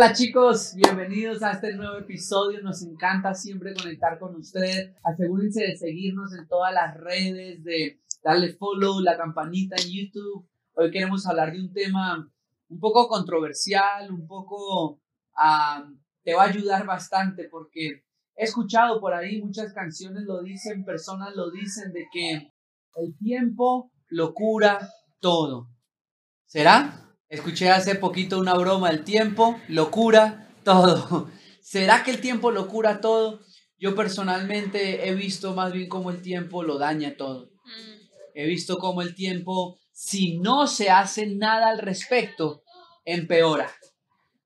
Hola chicos, bienvenidos a este nuevo episodio. Nos encanta siempre conectar con ustedes. Asegúrense de seguirnos en todas las redes, de darle follow, la campanita en YouTube. Hoy queremos hablar de un tema un poco controversial, un poco... ah, te va a ayudar bastante porque he escuchado por ahí muchas canciones lo dicen, personas lo dicen de que el tiempo lo cura todo. ¿Será? Escuché hace poquito una broma, el tiempo lo cura todo. ¿Será que el tiempo lo cura todo? Yo personalmente he visto más bien cómo el tiempo lo daña todo. He visto cómo el tiempo, si no se hace nada al respecto, empeora.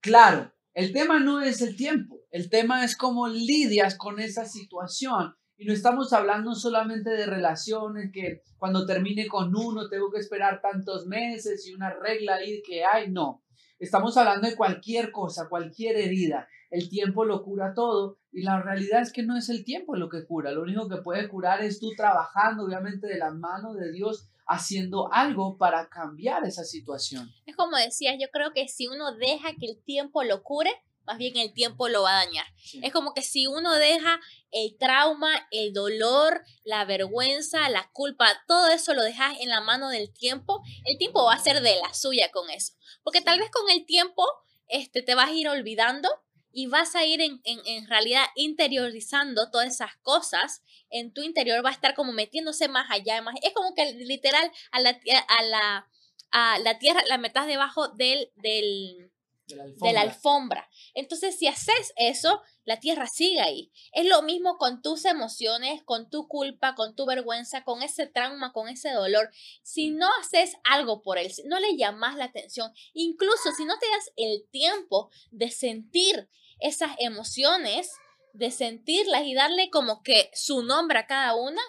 Claro, el tema no es el tiempo, el tema es cómo lidias con esa situación. Y no estamos hablando solamente de relaciones que cuando termine con uno tengo que esperar tantos meses y una regla ahí que hay, no. Estamos hablando de cualquier cosa, cualquier herida. El tiempo lo cura todo y la realidad es que no es el tiempo lo que cura. Lo único que puede curar es tú trabajando, obviamente, de las manos de Dios, haciendo algo para cambiar esa situación. Es como decías, yo creo que si uno deja que el tiempo lo cure, más bien el tiempo lo va a dañar. Sí. Es como que si uno deja el trauma, el dolor, la vergüenza, la culpa, todo eso lo dejas en la mano del tiempo, el tiempo va a ser de la suya con eso. Porque tal vez con el tiempo este, te vas a ir olvidando y vas a ir en, en, en realidad interiorizando todas esas cosas. En tu interior va a estar como metiéndose más allá. Más, es como que literal a la, a la, a la tierra la metas debajo del, del, De la de alfombra. la alfombra. Entonces, si haces eso, la tierra sigue ahí. Es lo mismo con tus emociones, con tu culpa, con tu vergüenza, con ese trauma, con ese dolor. Si no haces algo por él, si no le llamas la atención, incluso si no te das el tiempo de sentir esas emociones, de sentirlas y darle como que su nombre a cada una,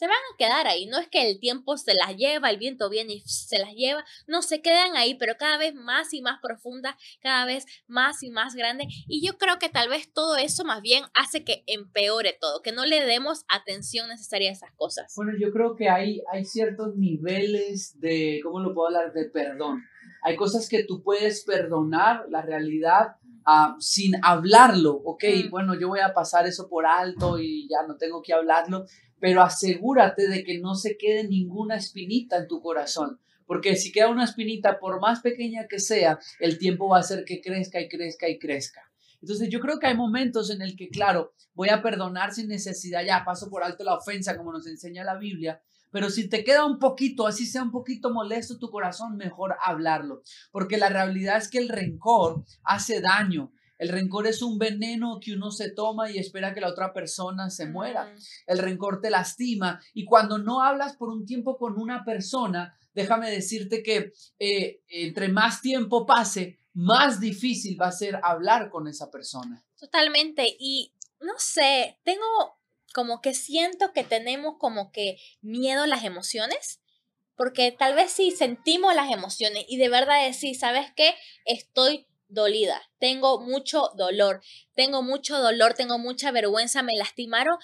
se van a quedar ahí. No es que el tiempo se las lleva, el viento viene y se las lleva. No, se quedan ahí, pero cada vez más y más profundas, cada vez más y más grandes. Y yo creo que tal vez todo eso más bien hace que empeore todo, que no le demos atención necesaria a esas cosas. Bueno, yo creo que hay, hay ciertos niveles de, ¿cómo lo puedo hablar? De perdón. Hay cosas que tú puedes perdonar, la realidad, ah, sin hablarlo, ¿ok? Mm. Bueno, yo voy a pasar eso por alto y ya no tengo que hablarlo, pero asegúrate de que no se quede ninguna espinita en tu corazón. Porque si queda una espinita, por más pequeña que sea, el tiempo va a hacer que crezca y crezca y crezca. Entonces yo creo que hay momentos en el que, claro, voy a perdonar sin necesidad, ya paso por alto la ofensa, como nos enseña la Biblia, pero si te queda un poquito, así sea un poquito molesto tu corazón, mejor hablarlo. Porque la realidad es que el rencor hace daño. El rencor es un veneno que uno se toma y espera que la otra persona se muera. El rencor te lastima. Y cuando no hablas por un tiempo con una persona, déjame decirte que eh, entre más tiempo pase, más difícil va a ser hablar con esa persona. Totalmente. Y no sé, tengo como que siento que tenemos como que miedo a las emociones. Porque tal vez si sentimos las emociones y de verdad decir, ¿sabes qué? Estoy dolida, tengo mucho dolor, tengo mucho dolor, tengo mucha vergüenza, me lastimaron,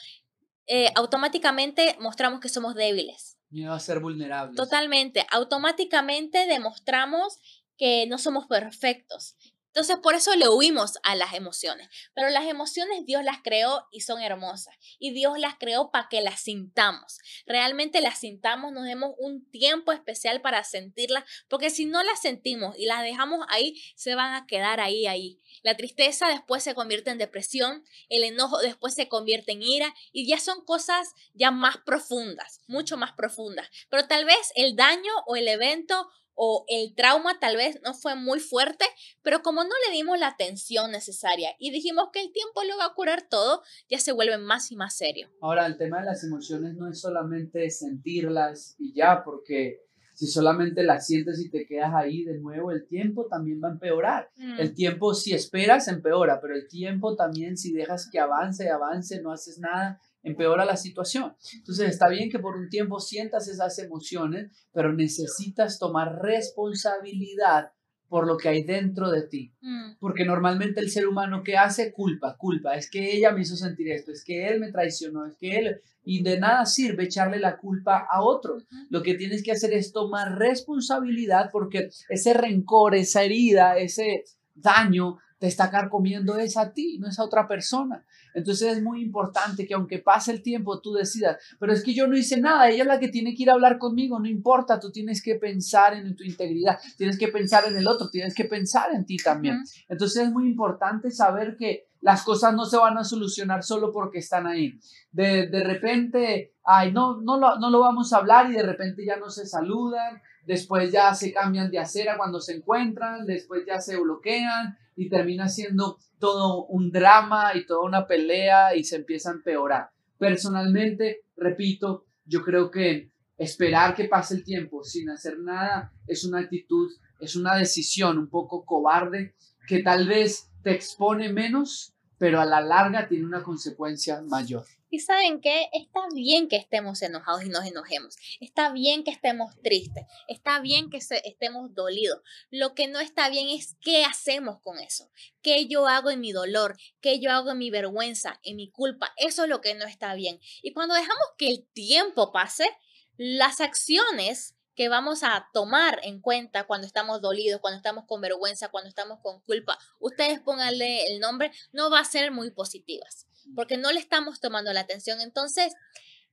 eh, automáticamente mostramos que somos débiles. Miedo a ser vulnerable. Totalmente, automáticamente demostramos que no somos perfectos. Entonces, por eso le huimos a las emociones. Pero las emociones Dios las creó y son hermosas. Y Dios las creó para que las sintamos. Realmente las sintamos, nos demos un tiempo especial para sentirlas, porque si no las sentimos y las dejamos ahí, se van a quedar ahí, ahí. La tristeza después se convierte en depresión, el enojo después se convierte en ira y ya son cosas ya más profundas, mucho más profundas. Pero tal vez el daño o el evento o el trauma tal vez no fue muy fuerte, pero como no le dimos la atención necesaria y dijimos que el tiempo lo va a curar todo, ya se vuelve más y más serio. Ahora, el tema de las emociones no es solamente sentirlas y ya, porque si solamente las sientes y te quedas ahí de nuevo, el tiempo también va a empeorar. Mm. El tiempo, si esperas, empeora, pero el tiempo también, si dejas que avance, avance, no haces nada, empeora la situación. Entonces, está bien que por un tiempo sientas esas emociones, pero necesitas tomar responsabilidad por lo que hay dentro de ti. Mm. Porque normalmente el ser humano que hace culpa, culpa, es que ella me hizo sentir esto, es que él me traicionó, es que él, y de nada sirve echarle la culpa a otro. Lo que tienes que hacer es tomar responsabilidad porque ese rencor, esa herida, ese daño te está carcomiendo es a ti, no es a otra persona. Entonces es muy importante que aunque pase el tiempo tú decidas, pero es que yo no hice nada, ella es la que tiene que ir a hablar conmigo, no importa, tú tienes que pensar en tu integridad, tienes que pensar en el otro, tienes que pensar en ti también. Entonces es muy importante saber que las cosas no se van a solucionar solo porque están ahí. De, de repente, ay, no, no, lo, no lo vamos a hablar y de repente ya no se saludan, después ya se cambian de acera cuando se encuentran, después ya se bloquean y termina siendo todo un drama y toda una pelea y se empieza a empeorar. Personalmente, repito, yo creo que esperar que pase el tiempo sin hacer nada es una actitud, es una decisión un poco cobarde que tal vez te expone menos, pero a la larga tiene una consecuencia mayor. Y saben que está bien que estemos enojados y nos enojemos. Está bien que estemos tristes. Está bien que estemos dolidos. Lo que no está bien es qué hacemos con eso. ¿Qué yo hago en mi dolor? ¿Qué yo hago en mi vergüenza? En mi culpa. Eso es lo que no está bien. Y cuando dejamos que el tiempo pase, las acciones que vamos a tomar en cuenta cuando estamos dolidos, cuando estamos con vergüenza, cuando estamos con culpa, ustedes pónganle el nombre, no va a ser muy positivas porque no le estamos tomando la atención. Entonces,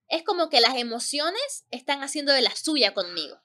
es como que las emociones están haciendo de la suya conmigo.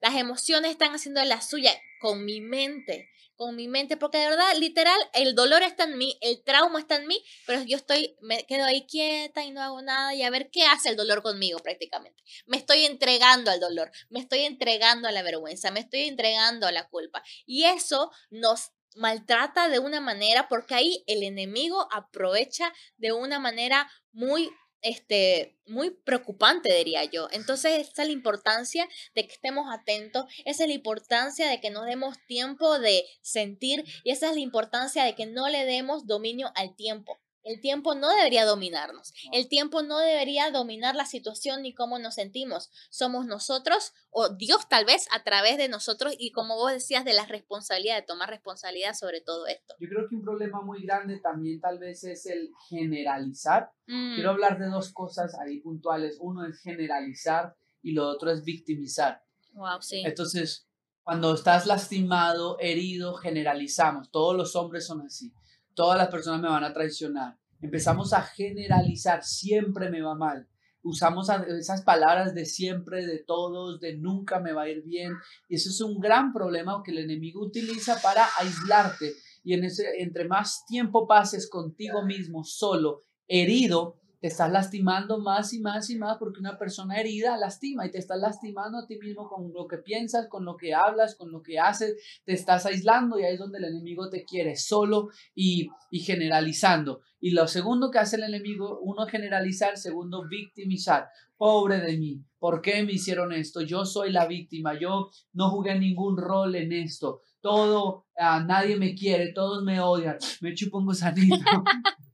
Las emociones están haciendo la suya con mi mente, con mi mente, porque de verdad, literal, el dolor está en mí, el trauma está en mí, pero yo estoy, me quedo ahí quieta y no hago nada y a ver qué hace el dolor conmigo prácticamente. Me estoy entregando al dolor, me estoy entregando a la vergüenza, me estoy entregando a la culpa. Y eso nos maltrata de una manera, porque ahí el enemigo aprovecha de una manera muy este, muy preocupante, diría yo. Entonces, esa es la importancia de que estemos atentos, esa es la importancia de que nos demos tiempo de sentir y esa es la importancia de que no le demos dominio al tiempo. El tiempo no debería dominarnos. El tiempo no debería dominar la situación ni cómo nos sentimos. Somos nosotros o Dios tal vez a través de nosotros y como vos decías de la responsabilidad, de tomar responsabilidad sobre todo esto. Yo creo que un problema muy grande también tal vez es el generalizar. Quiero mm. hablar de dos cosas ahí puntuales. Uno es generalizar y lo otro es victimizar. Wow, sí. Entonces, cuando estás lastimado, herido, generalizamos. Todos los hombres son así todas las personas me van a traicionar. Empezamos a generalizar, siempre me va mal. Usamos esas palabras de siempre, de todos, de nunca me va a ir bien. Y eso es un gran problema que el enemigo utiliza para aislarte. Y en ese, entre más tiempo pases contigo mismo, solo, herido, te estás lastimando más y más y más porque una persona herida lastima y te estás lastimando a ti mismo con lo que piensas, con lo que hablas, con lo que haces, te estás aislando y ahí es donde el enemigo te quiere, solo y, y generalizando. Y lo segundo que hace el enemigo, uno generalizar, segundo victimizar. Pobre de mí, ¿por qué me hicieron esto? Yo soy la víctima, yo no jugué ningún rol en esto. Todo, a ah, nadie me quiere, todos me odian, me chupo un gusanito.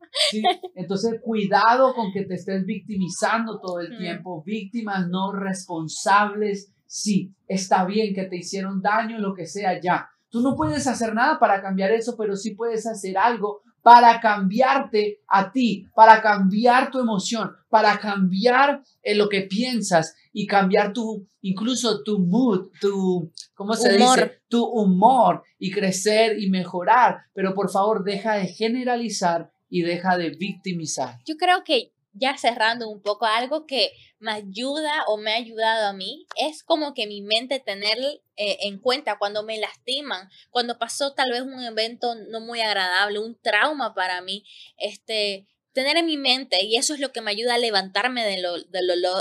Entonces, cuidado con que te estés victimizando todo el tiempo. Víctimas no responsables. Sí, está bien que te hicieron daño, lo que sea, ya. Tú no puedes hacer nada para cambiar eso, pero sí puedes hacer algo para cambiarte a ti, para cambiar tu emoción, para cambiar eh, lo que piensas y cambiar tu, incluso tu mood, tu, ¿cómo se dice? Tu humor y crecer y mejorar. Pero por favor, deja de generalizar y deja de victimizar. Yo creo que ya cerrando un poco, algo que me ayuda o me ha ayudado a mí es como que mi mente tener eh, en cuenta cuando me lastiman, cuando pasó tal vez un evento no muy agradable, un trauma para mí, este, tener en mi mente y eso es lo que me ayuda a levantarme de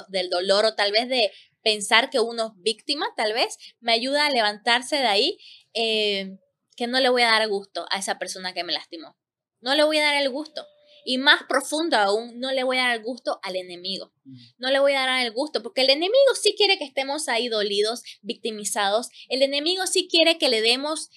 del dolor o tal vez de pensar que uno es víctima, tal vez, me ayuda a levantarse de ahí, eh, que no le voy a dar gusto a esa persona que me lastimó. No le voy a dar el gusto. Y más profundo aún, no le voy a dar el gusto al enemigo. Mm. No le voy a dar el gusto, porque el enemigo sí quiere que estemos ahí dolidos, victimizados. El enemigo sí quiere que le demos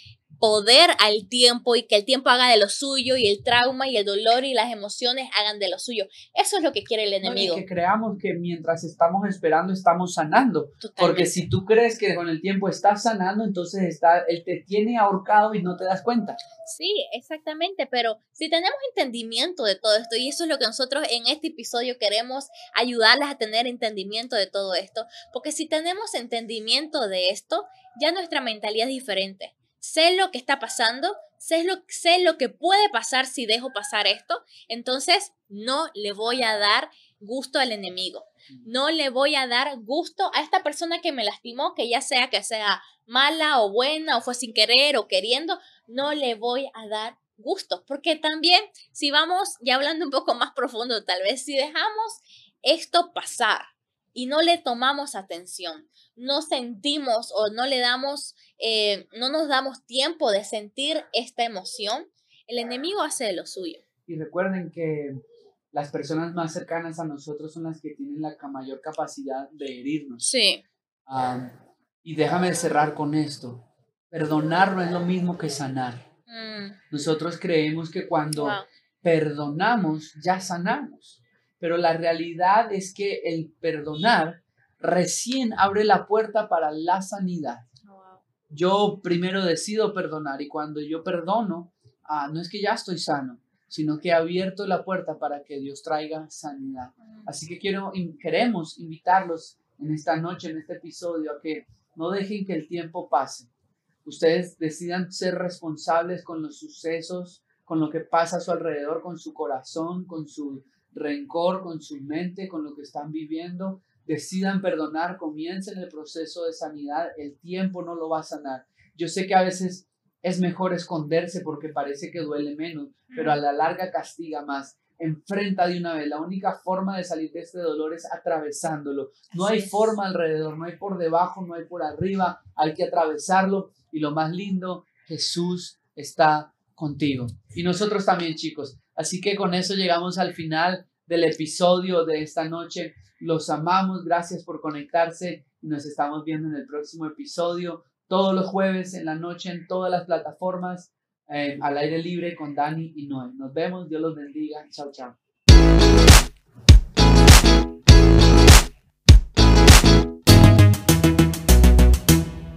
poder al tiempo y que el tiempo haga de lo suyo y el trauma y el dolor y las emociones hagan de lo suyo. Eso es lo que quiere el enemigo. que creamos que mientras estamos esperando estamos sanando. Porque si tú crees que con el tiempo estás sanando, entonces está, él te tiene ahorcado y no te das cuenta. Sí, exactamente, pero si tenemos entendimiento de todo esto, y eso es lo que nosotros en este episodio queremos ayudarles a tener entendimiento de todo esto, porque si tenemos entendimiento de esto, ya nuestra mentalidad es diferente sé lo que está pasando, sé lo, sé lo que puede pasar si dejo pasar esto, entonces no le voy a dar gusto al enemigo. No le voy a dar gusto a esta persona que me lastimó, que ya sea que sea mala o buena o fue sin querer o queriendo, no le voy a dar gusto. Porque también, si vamos ya hablando un poco más profundo, tal vez si dejamos esto pasar y no le tomamos atención, no sentimos o no le damos, eh, no nos damos tiempo de sentir esta emoción, el enemigo hace lo suyo. Y recuerden que las personas más cercanas a nosotros son las que tienen la mayor capacidad de herirnos. Sí. y déjame cerrar con esto. Perdonar no es lo mismo que sanar. Mm. Nosotros creemos que cuando perdonamos, ya sanamos. Pero la realidad es que el perdonar recién abre la puerta para la sanidad. Yo primero decido perdonar y cuando yo perdono, ah, no es que ya estoy sano, sino que ha abierto la puerta para que Dios traiga sanidad. Así que quiero, queremos invitarlos en esta noche, en este episodio, a que no dejen que el tiempo pase. Ustedes decidan ser responsables con los sucesos, con lo que pasa a su alrededor, con su corazón, con su rencor, con su mente, con lo que están viviendo. Decidan perdonar, comiencen el proceso de sanidad. El tiempo no lo va a sanar. Yo sé que a veces es mejor esconderse porque parece que duele menos, pero a la larga castiga más. Enfrenta de una vez. La única forma de salir de este dolor es atravesándolo. No hay forma alrededor, no hay por debajo, no hay por arriba. Hay que atravesarlo. Y lo más lindo, Jesús está contigo. Y nosotros también, chicos. Así que con eso llegamos al final del episodio de esta noche. Los amamos. Gracias por conectarse. Y nos estamos viendo en el próximo episodio todos los jueves en la noche en todas las plataformas, eh, al aire libre con Dani y Noé. Nos vemos, Dios los bendiga. Chao, chao.